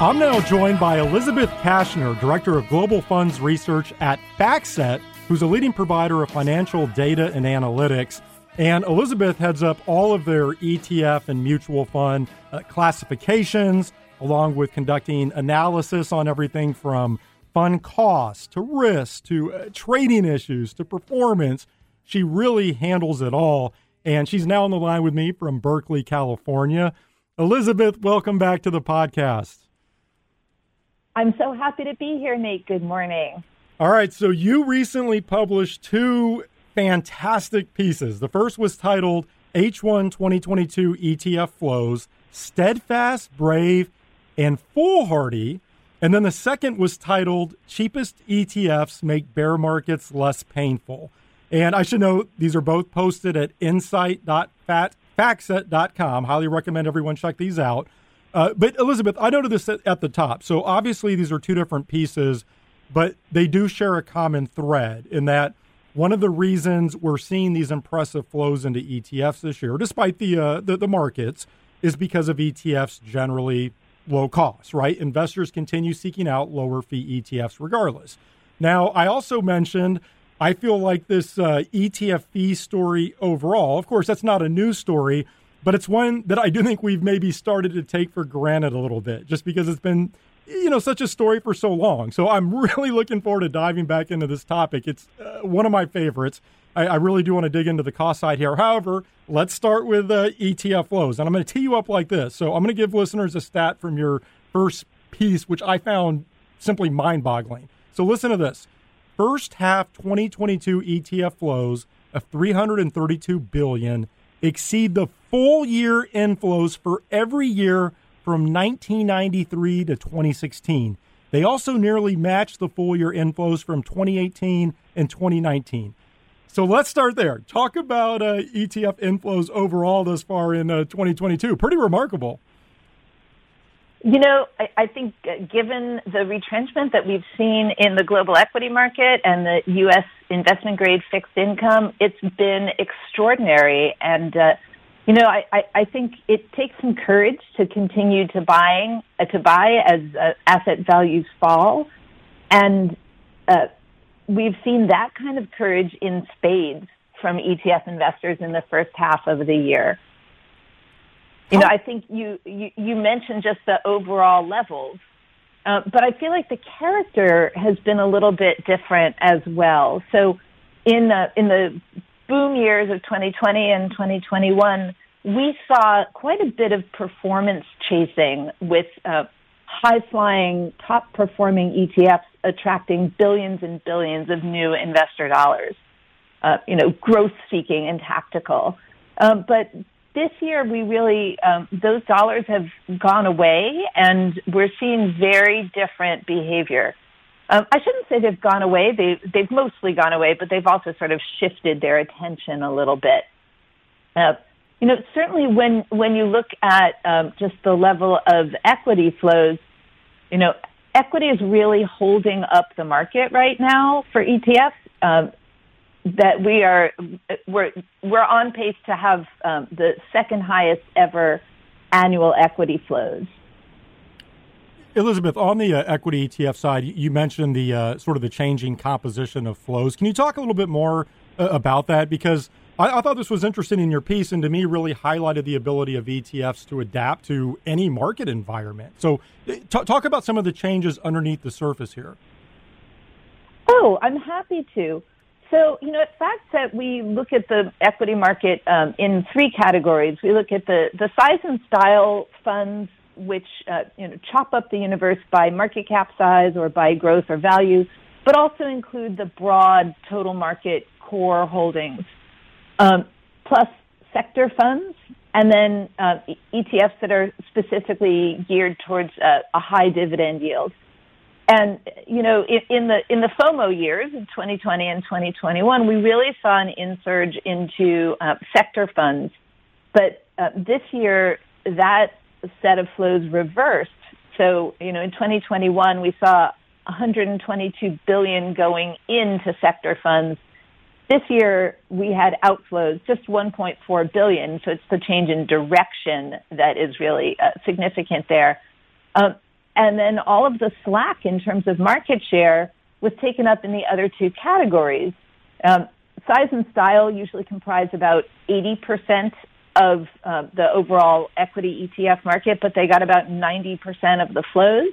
I'm now joined by Elisabeth Kashner, Director of Global Funds Research at FactSet, who's a leading provider of financial data and analytics. And Elisabeth heads up all of their ETF and mutual fund uh, classifications, along with conducting analysis on everything from fund costs to risk to uh, trading issues to performance. She really handles it all. And she's now on the line with me from Berkeley, California. Elisabeth, welcome back to the podcast. I'm so happy to be here, Nate. Good morning. All right. So you recently published two fantastic pieces. The first was titled H1 2022 ETF Flows Steadfast, Brave, and Foolhardy. And then the second was titled Cheapest ETFs Make Bear Markets Less Painful. And I should note these are both posted at insight.factset.com. Highly recommend everyone check these out. Uh, but Elisabeth, I noted this at, the top. So obviously these are two different pieces, but they do share a common thread in that one of the reasons we're seeing these impressive flows into ETFs this year, despite the uh, the, the markets, is because of ETFs generally low cost. Right? Investors continue seeking out lower fee ETFs regardless. Now, I also mentioned I feel like this uh, ETF fee story overall. Of course, that's not a new story but it's one that I do think we've maybe started to take for granted a little bit, just because it's been you know such a story for so long. So I'm really looking forward to diving back into this topic. It's uh, one of my favorites. I, I, really do want to dig into the cost side here. However, let's start with uh, ETF flows, and I'm going to tee you up like this. So I'm going to give listeners a stat from your first piece, which I found simply mind-boggling. So listen to this: first half 2022 ETF flows of 332 billion exceed the full year inflows for every year from 1993 to 2016. They also nearly matched the full year inflows from 2018 and 2019. So let's start there. Talk about uh, ETF inflows overall thus far in uh, 2022. Pretty remarkable. You know, I, I think uh, given the retrenchment that we've seen in the global equity market and the U.S. investment grade fixed income, it's been extraordinary. And, uh, you know, I, I, I think it takes some courage to continue to buying, uh, to buy as uh, asset values fall. And uh, we've seen that kind of courage in spades from ETF investors in the first half of the year. You know, I think you, you, you mentioned just the overall levels, uh, but I feel like the character has been a little bit different as well. So in the, in the boom years of 2020 and 2021, we saw quite a bit of performance chasing with uh, high flying, top performing ETFs attracting billions and billions of new investor dollars. Uh, you know, growth seeking and tactical. Um, but this year we really um, those dollars have gone away and we're seeing very different behavior. Um, i shouldn't say they've gone away. They, they've mostly gone away but they've also sort of shifted their attention a little bit. Uh, you know certainly when when you look at um, just the level of equity flows you know equity is really holding up the market right now for etfs um, that we are we're we're on pace to have um, the second highest ever annual equity flows. Elisabeth, on the uh, equity ETF side, you mentioned the uh, sort of the changing composition of flows. Can you talk a little bit more uh, about that? Because I, I, thought this was interesting in your piece, and to me, really highlighted the ability of ETFs to adapt to any market environment. So, uh, t- talk about some of the changes underneath the surface here. Oh, I'm happy to. So, you know, at FactSet, we look at the equity market um, in three categories. We look at the, the size and style funds, which, uh, you know, chop up the universe by market cap size or by growth or value, but also include the broad total market core holdings, um, plus sector funds, and then uh, ETFs that are specifically geared towards uh, a high dividend yield. And you know, in, in the in the FOMO years of 2020 and 2021, we really saw an insurge into uh, sector funds. But uh, this year, that set of flows reversed. So you know, in 2021, we saw 122 billion going into sector funds. This year, we had outflows, just 1.4 billion. So it's the change in direction that is really uh, significant there. Um, and then all of the slack in terms of market share was taken up in the other two categories. Um, size and style usually comprise about 80% of uh, the overall equity ETF market, but they got about 90% of the flows.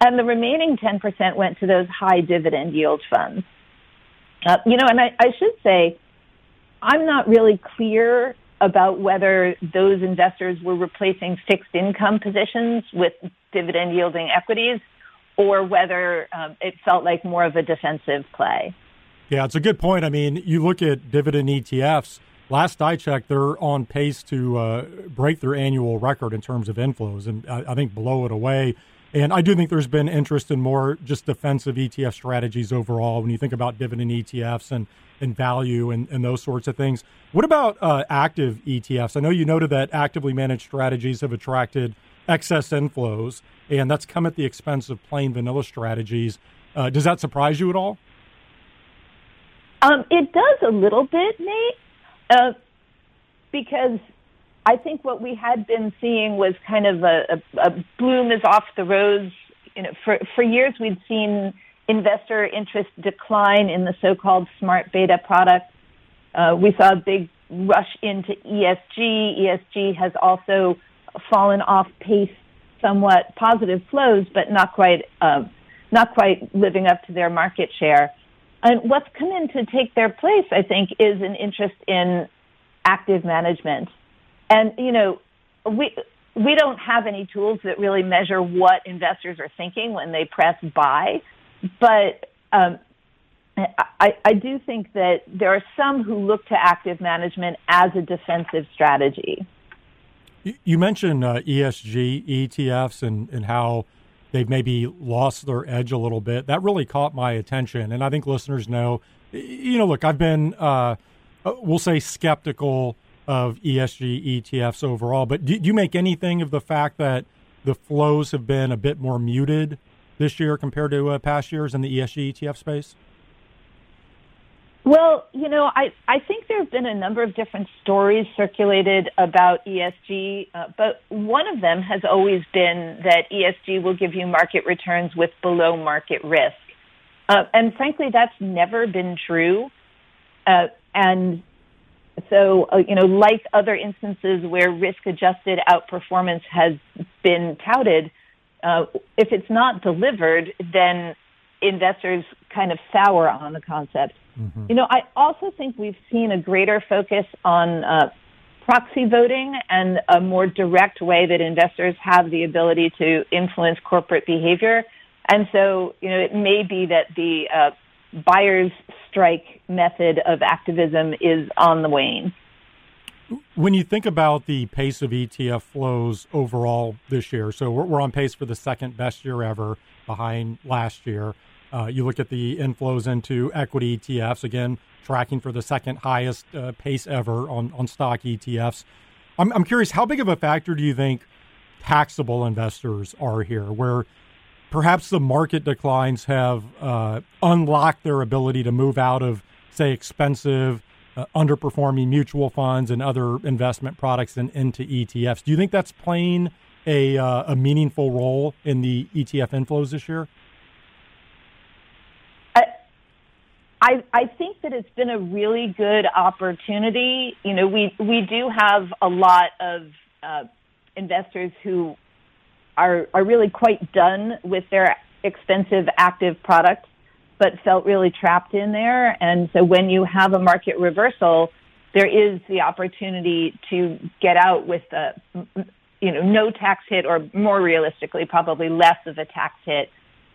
And the remaining 10% went to those high dividend yield funds. Uh, you know, and I, I should say, I'm not really clear about whether those investors were replacing fixed income positions with dividend yielding equities or whether um, it felt like more of a defensive play. Yeah, it's a good point. I mean, you look at dividend ETFs. Last I checked, they're on pace to uh, break their annual record in terms of inflows, and I, I think blow it away. And I do think there's been interest in more just defensive ETF strategies overall when you think about dividend ETFs and, and value and, and those sorts of things. What about uh, active ETFs? I know you noted that actively managed strategies have attracted excess inflows, and that's come at the expense of plain vanilla strategies. Uh, does that surprise you at all? Um, it does a little bit, Nate, uh, because I think what we had been seeing was kind of a, a, a bloom is off the rose. You know, for for years we'd seen investor interest decline in the so-called smart beta product. Uh, we saw a big rush into ESG. ESG has also fallen off pace somewhat positive flows, but not quite uh, not quite living up to their market share. And what's come in to take their place, I think, is an interest in active management. And, you know, we, we don't have any tools that really measure what investors are thinking when they press buy, but um, I, I do think that there are some who look to active management as a defensive strategy. You mentioned uh, ESG ETFs and, and how they've maybe lost their edge a little bit. That really caught my attention, and I think listeners know. You know, look, I've been, uh, uh we'll say, skeptical of ESG ETFs overall, but do, do you make anything of the fact that the flows have been a bit more muted this year compared to uh, past years in the ESG ETF space? Well, you know, I, I think there have been a number of different stories circulated about ESG, uh, but one of them has always been that ESG will give you market returns with below market risk. Uh, and frankly, that's never been true. Uh, and so, uh, you know, like other instances where risk adjusted outperformance has been touted, uh, if it's not delivered, then investors kind of sour on the concept. Mm-hmm. You know, I also think we've seen a greater focus on uh, proxy voting and a more direct way that investors have the ability to influence corporate behavior. And so, you know, it may be that the uh, buyer's strike method of activism is on the wane. When you think about the pace of ETF flows overall this year, so we're, we're on pace for the second best year ever behind last year. Uh, you look at the inflows into equity ETFs, again, tracking for the second highest uh, pace ever on, on stock ETFs. I'm, I'm curious, how big of a factor do you think taxable investors are here, where perhaps the market declines have uh, unlocked their ability to move out of, say, expensive, uh, underperforming mutual funds and other investment products and into ETFs? Do you think that's playing a, uh, a meaningful role in the ETF inflows this year? I, I think that it's been a really good opportunity. You know, we, we do have a lot of uh, investors who are, are really quite done with their expensive active products, but felt really trapped in there. And so when you have a market reversal, there is the opportunity to get out with a, you know, no tax hit or more realistically, probably less of a tax hit.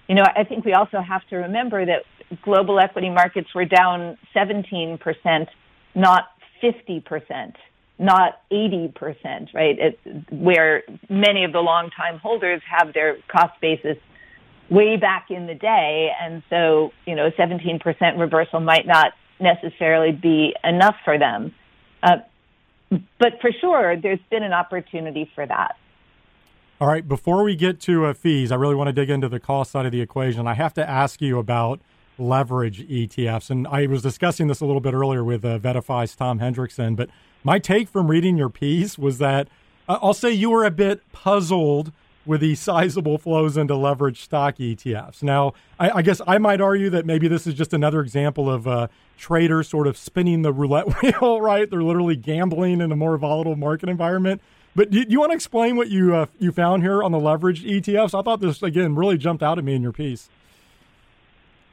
You know, I think we also have to remember that global equity markets were down 17%, not 50%, not 80%, right? Where many of the long-time holders have their cost basis way back in the day. And so, you know, 17% reversal might not necessarily be enough for them. Uh, but for sure, there's been an opportunity for that. All right. Before we get to uh, fees, I really want to dig into the cost side of the equation. I have to ask you about leverage ETFs. And I was discussing this a little bit earlier with uh, VettaFi's Tom Hendrickson. But my take from reading your piece was that uh, I'll say you were a bit puzzled with the sizable flows into leveraged stock ETFs. Now, I, I, guess I might argue that maybe this is just another example of uh, traders sort of spinning the roulette wheel, right? They're literally gambling in a more volatile market environment. But do, do you want to explain what you uh, you found here on the leveraged ETFs? I thought this again really jumped out at me in your piece.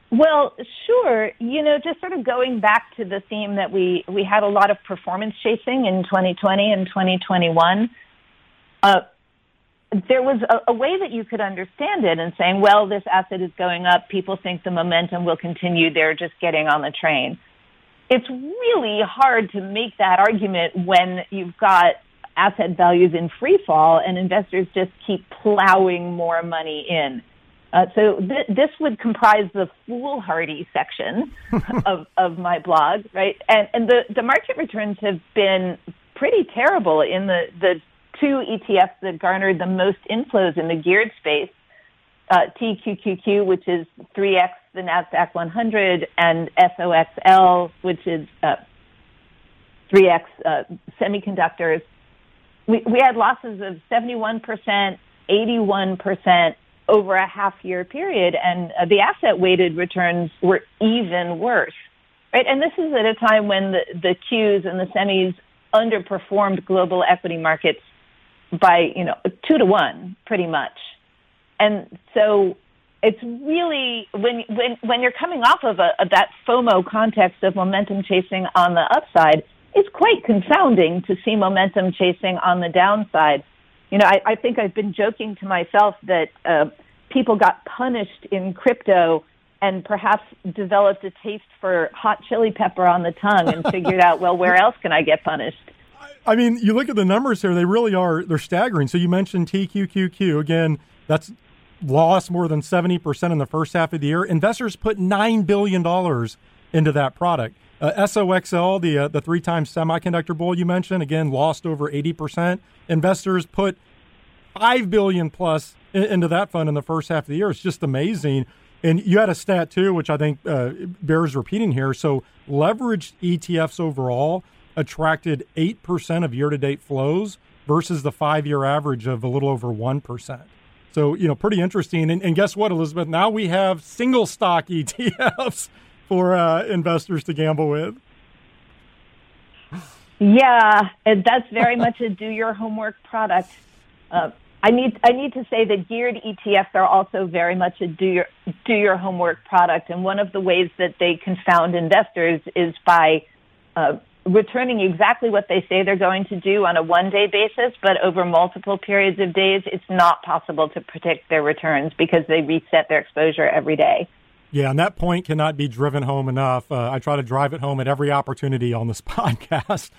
Well, sure. You know, just sort of going back to the theme that we we had a lot of performance chasing in 2020 and 2021. Uh, there was a, a, way that you could understand it and saying, well, this asset is going up. People think the momentum will continue. They're just getting on the train. It's really hard to make that argument when you've got asset values in free fall and investors just keep plowing more money in. Uh, so th- this would comprise the foolhardy section of, of my blog, right? And, and the, the market returns have been pretty terrible in the, the two ETFs that garnered the most inflows in the geared space, uh, TQQQ, which is 3x the NASDAQ 100, and SOXL, which is uh, 3x uh, semiconductors. We, we had losses of 71%, 81% over a half year period, and uh, the asset weighted returns were even worse. Right? And this is at a time when the, the Qs and the semis underperformed global equity markets by, you know, two to one, pretty much. And so it's really when when when you're coming off of a, a, that FOMO context of momentum chasing on the upside, it's quite confounding to see momentum chasing on the downside. You know, I, I think I've been joking to myself that uh, people got punished in crypto and perhaps developed a taste for hot chili pepper on the tongue and figured out, well, where else can I get punished? I mean, you look at the numbers here; they really are they're staggering. So you mentioned TQQQ again. That's lost more than seventy percent in the first half of the year. Investors put nine billion dollars into that product. Uh, SOXL, the uh, the three times semiconductor bull you mentioned, again lost over eighty percent. Investors put five billion plus in, into that fund in the first half of the year. It's just amazing. And you had a stat too, which I think uh, bears repeating here. So leveraged ETFs overall attracted 8% of year to date flows versus the five year average of a little over 1%. So, you know, pretty interesting. And, and, guess what, Elisabeth? Now we have single stock ETFs for uh, investors to gamble with. Yeah, that's very much a do your homework product. Uh, I need I need to say that geared ETFs are also very much a do your do your homework product, and one of the ways that they confound investors is by uh, returning exactly what they say they're going to do on a one day basis, but over multiple periods of days, it's not possible to predict their returns because they reset their exposure every day. Yeah, and that point cannot be driven home enough. Uh, I try to drive it home at every opportunity on this podcast.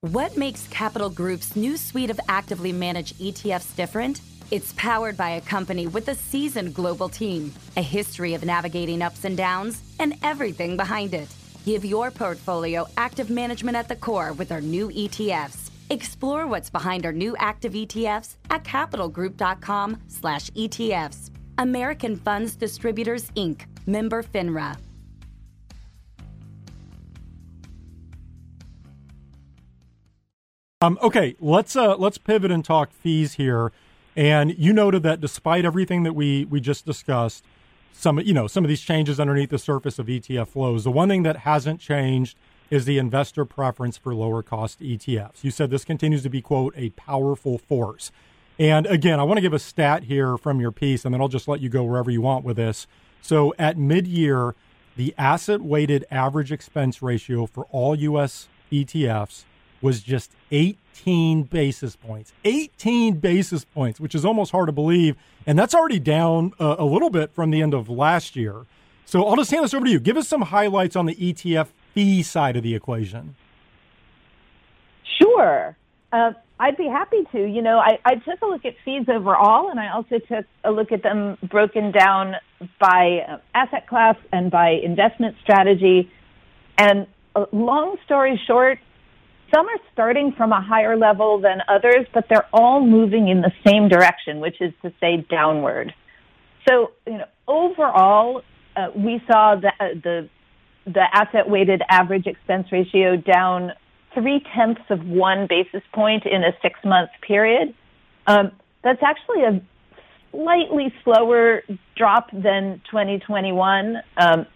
What makes Capital Group's new suite of actively managed ETFs different? It's powered by a company with a seasoned global team, a history of navigating ups and downs, and everything behind it. Give your portfolio active management at the core with our new ETFs. Explore what's behind our new active ETFs at capitalgroup.com/etfs. American Funds Distributors Inc. Member FINRA. Um, okay, let's uh, let's pivot and talk fees here. And you noted that despite everything that we we just discussed, some you know some of these changes underneath the surface of ETF flows. The one thing that hasn't changed is the investor preference for lower cost ETFs. You said this continues to be quote a powerful force. And again, I want to give a stat here from your piece, and then I'll just let you go wherever you want with this. So at mid-year, the asset weighted average expense ratio for all U.S. ETFs was just 18 basis points. 18 basis points, which is almost hard to believe. And that's already down uh, a little bit from the end of last year. So I'll just hand this over to you. Give us some highlights on the ETF fee side of the equation. Sure. Uh, I'd be happy to. You know, I, I took a look at fees overall, and I also took a look at them broken down by uh, asset class and by investment strategy. And uh, long story short, some are starting from a higher level than others, but they're all moving in the same direction, which is to say downward. So, you know, overall, uh, we saw the, uh, the, the asset weighted average expense ratio down three tenths of one basis point in a six month period. Um, That's actually a slightly slower drop than 2021. Um,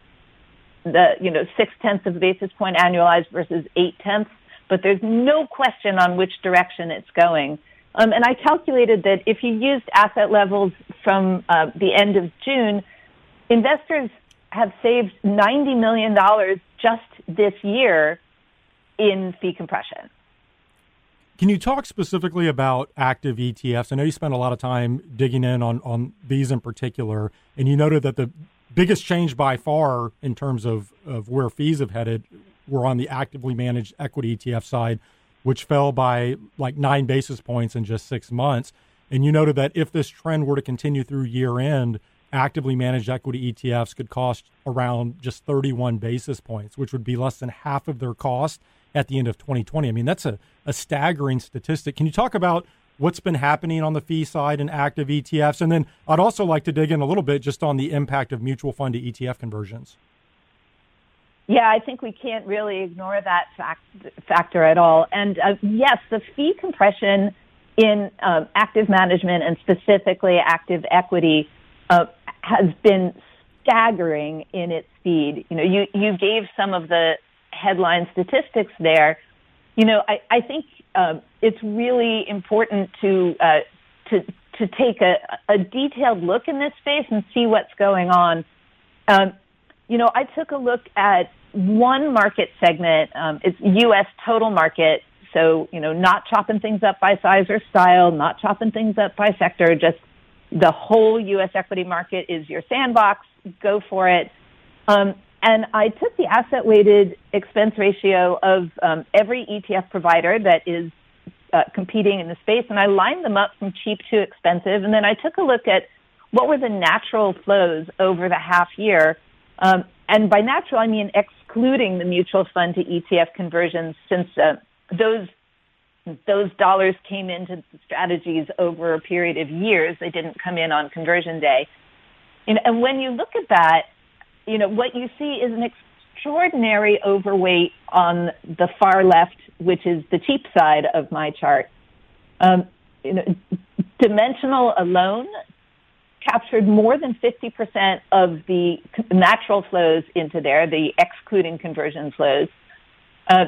the you know six tenths of a basis point annualized versus eight tenths, but there's no question on which direction it's going. Um, and I calculated that if you used asset levels from uh, the end of June, investors have saved $90 million just this year in fee compression. Can you talk specifically about active ETFs? I know you spent a lot of time digging in on, on these in particular, and you noted that the biggest change by far in terms of, of where fees have headed were on the actively managed equity ETF side, which fell by like nine basis points in just six months. And you noted that if this trend were to continue through year end, actively managed equity ETFs could cost around just 31 basis points, which would be less than half of their cost at the end of 2020. I mean, that's a, a staggering statistic. Can you talk about what's been happening on the fee side and active ETFs? And then I'd also like to dig in a little bit just on the impact of mutual fund to ETF conversions. Yeah, I think we can't really ignore that fact, factor at all. And uh, yes, the fee compression in uh, active management and specifically active equity uh, has been staggering in its speed. You know, you, you gave some of the headline statistics there. You know, I, I think um, it's really important to uh, to to take a, a detailed look in this space and see what's going on. Um, you know, I took a look at one market segment. Um, it's U.S. total market. So, you know, not chopping things up by size or style, not chopping things up by sector, just the whole U.S. equity market is your sandbox. Go for it. Um, and I took the asset weighted expense ratio of um, every ETF provider that is uh, competing in the space, and I lined them up from cheap to expensive. And then I took a look at what were the natural flows over the half year. Um, and by natural, I mean excluding the mutual fund to ETF conversions, since uh, those those dollars came into strategies over a period of years. They didn't come in on conversion day. and when you look at that, you know, what you see is an extraordinary overweight on the far left, which is the cheap side of my chart. Um, you know, dimensional alone captured more than 50% of the natural flows into there, the excluding conversion flows. Uh,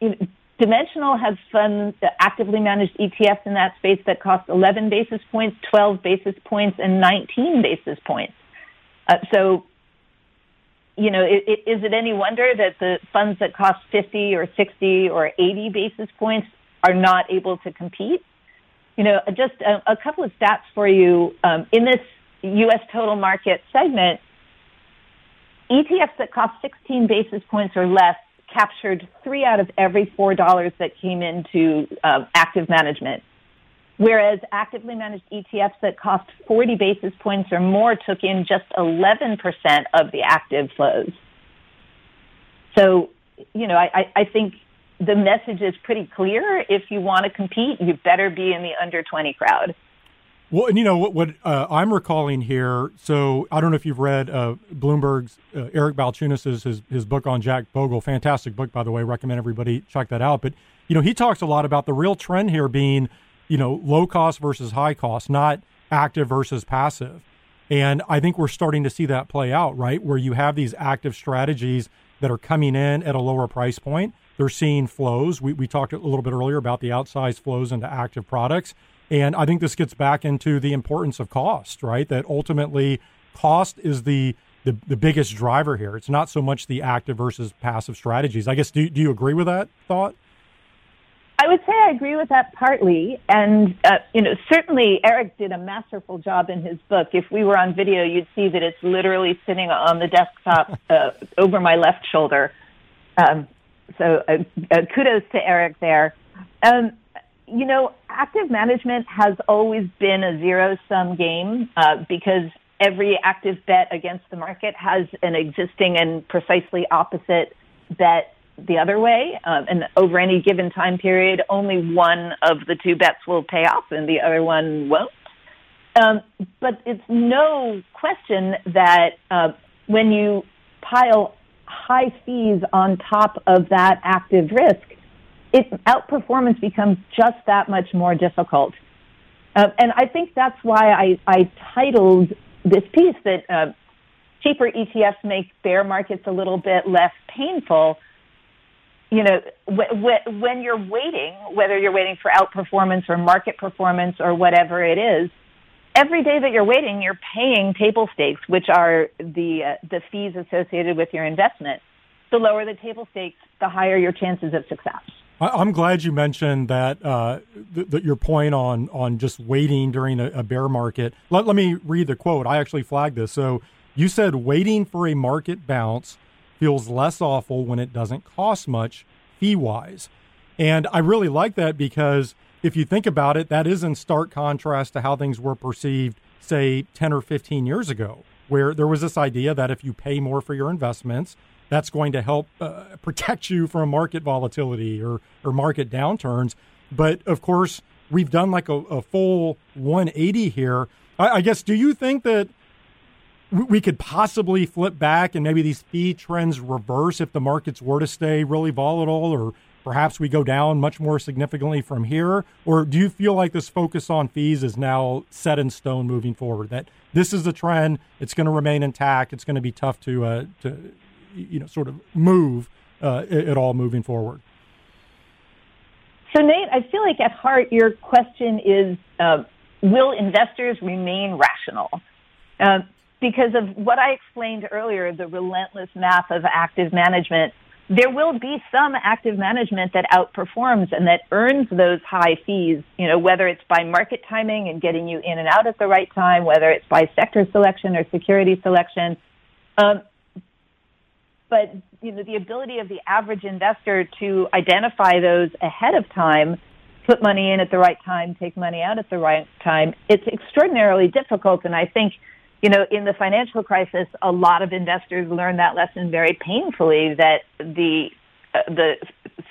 you know, Dimensional has funds, actively managed ETFs in that space that cost 11 basis points, 12 basis points, and 19 basis points. Uh, so, you know, it, it, is it any wonder that the funds that cost 50 or 60 or 80 basis points are not able to compete? You know, just a, a couple of stats for you. Um, in this U.S. total market segment, ETFs that cost 16 basis points or less captured three out of every four dollars that came into uh, active management. Whereas actively managed ETFs that cost 40 basis points or more took in just 11% of the active flows. So, you know, I, I think the message is pretty clear. If you want to compete, you better be in the under 20 crowd. Well, and you know what, what uh, I'm recalling here. So I don't know if you've read uh, Bloomberg's uh, Eric Balchunas's his, his book on Jack Bogle. Fantastic book, by the way. Recommend everybody check that out. But you know, he talks a lot about the real trend here being, you know, low cost versus high cost, not active versus passive. And I think we're starting to see that play out, right? Where you have these active strategies that are coming in at a lower price point. They're seeing flows. We, we talked a little bit earlier about the outsized flows into active products. And I think this gets back into the importance of cost, right? That ultimately cost is the, the, the biggest driver here. It's not so much the active versus passive strategies. I guess, do, do you agree with that thought? I would say I agree with that partly. And, uh, you know, certainly Eric did a masterful job in his book. If we were on video, you'd see that it's literally sitting on the desktop uh, over my left shoulder. Um, so uh, uh kudos to Eric there. Um, you know, active management has always been a zero sum game uh, because every active bet against the market has an existing and precisely opposite bet the other way. Um, and over any given time period, only one of the two bets will pay off and the other one won't. Um, but it's no question that uh, when you pile high fees on top of that active risk, it outperformance becomes just that much more difficult. Uh, and I think that's why I, I titled this piece that uh, cheaper ETFs make bear markets a little bit less painful. You know, wh- wh- when you're waiting, whether you're waiting for outperformance or market performance or whatever it is, every day that you're waiting, you're paying table stakes, which are the uh, the fees associated with your investment. The lower the table stakes, the higher your chances of success. I'm glad you mentioned that. Uh, th- your point on on just waiting during a, a bear market. Let, let me read the quote. I actually flagged this. So you said waiting for a market bounce feels less awful when it doesn't cost much fee wise, and I really like that because if you think about it, that is in stark contrast to how things were perceived, say, 10 or 15 years ago, where there was this idea that if you pay more for your investments, that's going to help uh, protect you from market volatility or, or market downturns. But of course, we've done like a, a full 180 here. I, I, guess, do you think that we could possibly flip back and maybe these fee trends reverse if the markets were to stay really volatile or perhaps we go down much more significantly from here? Or do you feel like this focus on fees is now set in stone moving forward? That this is the trend, it's going to remain intact, it's going to be tough to, uh, to you know, sort of move uh, at all moving forward? So, Nate, I feel like at heart your question is uh, will investors remain rational? Uh, because of what I explained earlier, the relentless math of active management there will be some active management that outperforms and that earns those high fees, you know, whether it's by market timing and getting you in and out at the right time, whether it's by sector selection or security selection. Um, but, you know, the ability of the average investor to identify those ahead of time, put money in at the right time, take money out at the right time, it's extraordinarily difficult. And I think, you know, in the financial crisis, a lot of investors learned that lesson very painfully that the uh, the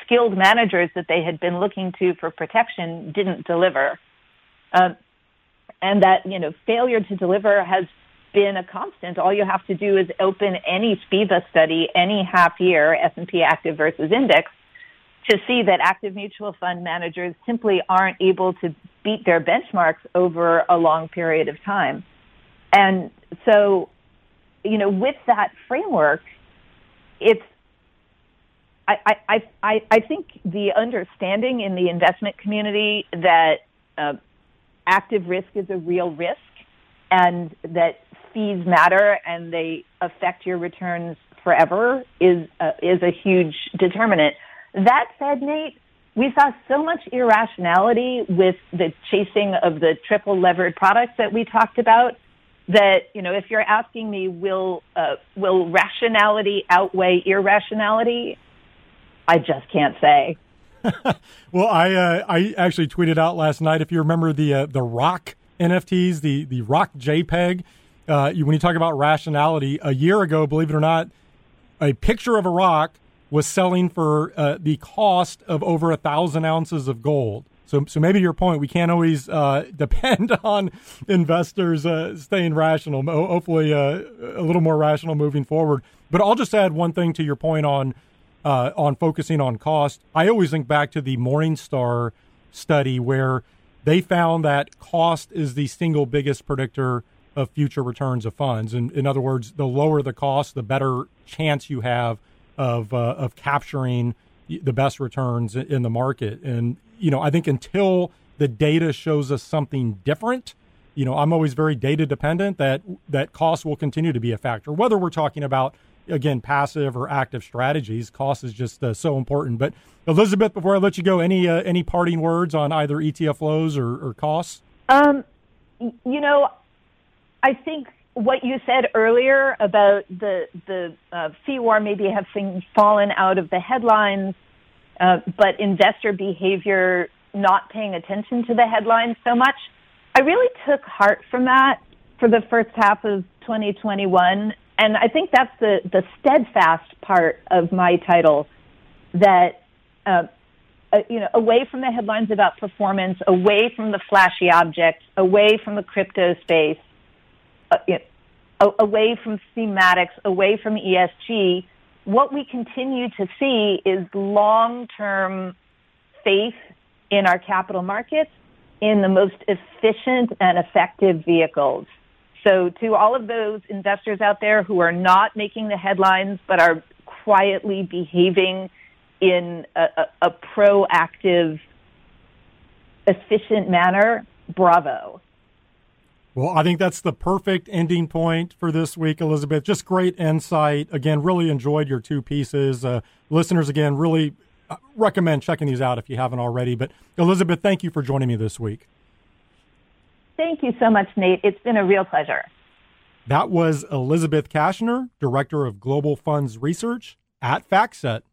skilled managers that they had been looking to for protection didn't deliver, um, and that you know failure to deliver has been a constant. All you have to do is open any SPIVA study, any half year S&P active versus index, to see that active mutual fund managers simply aren't able to beat their benchmarks over a long period of time. And so, you know, with that framework, it's I, I, I, I think the understanding in the investment community that uh, active risk is a real risk and that fees matter and they affect your returns forever is uh, is a huge determinant. That said, Nate, we saw so much irrationality with the chasing of the triple levered products that we talked about that you know if you're asking me will uh, will rationality outweigh irrationality? I just can't say. Well i uh, i actually tweeted out last night if you remember the uh, the rock nfts the the rock jpeg uh, when you talk about rationality a year ago believe it or not a picture of a rock was selling for uh, the cost of over a thousand ounces of gold so, so maybe your point, we can't always uh, depend on investors uh, staying rational. Hopefully, uh, a little more rational moving forward. But I'll just add one thing to your point on uh, on focusing on cost. I always think back to the Morningstar study where they found that cost is the single biggest predictor of future returns of funds. And in other words, the lower the cost, the better chance you have of uh, of capturing the best returns in the market. And you know, I think until the data shows us something different, you know, I'm always very data dependent that that cost will continue to be a factor. Whether we're talking about again passive or active strategies, cost is just uh, so important. But Elisabeth, before I let you go, any uh, any parting words on either ETF flows or, or costs? Um, you know, I think what you said earlier about the the uh, fee war maybe having fallen out of the headlines uh, but investor behavior not paying attention to the headlines so much. I really took heart from that for the first half of 2021. And I think that's the, the steadfast part of my title that, uh, uh, you know, away from the headlines about performance, away from the flashy objects, away from the crypto space, uh, you know, away from thematics, away from ESG, what we continue to see is long-term faith in our capital markets in the most efficient and effective vehicles. So to all of those investors out there who are not making the headlines but are quietly behaving in a, a, a proactive, efficient manner, bravo. Well, I think that's the perfect ending point for this week, Elisabeth. Just great insight. Again, really enjoyed your two pieces. Uh, listeners, again, really uh, recommend checking these out if you haven't already. But Elisabeth, thank you for joining me this week. Thank you so much, Nate. It's been a real pleasure. That was Elisabeth Kashner, Director of Global Funds Research at FactSet.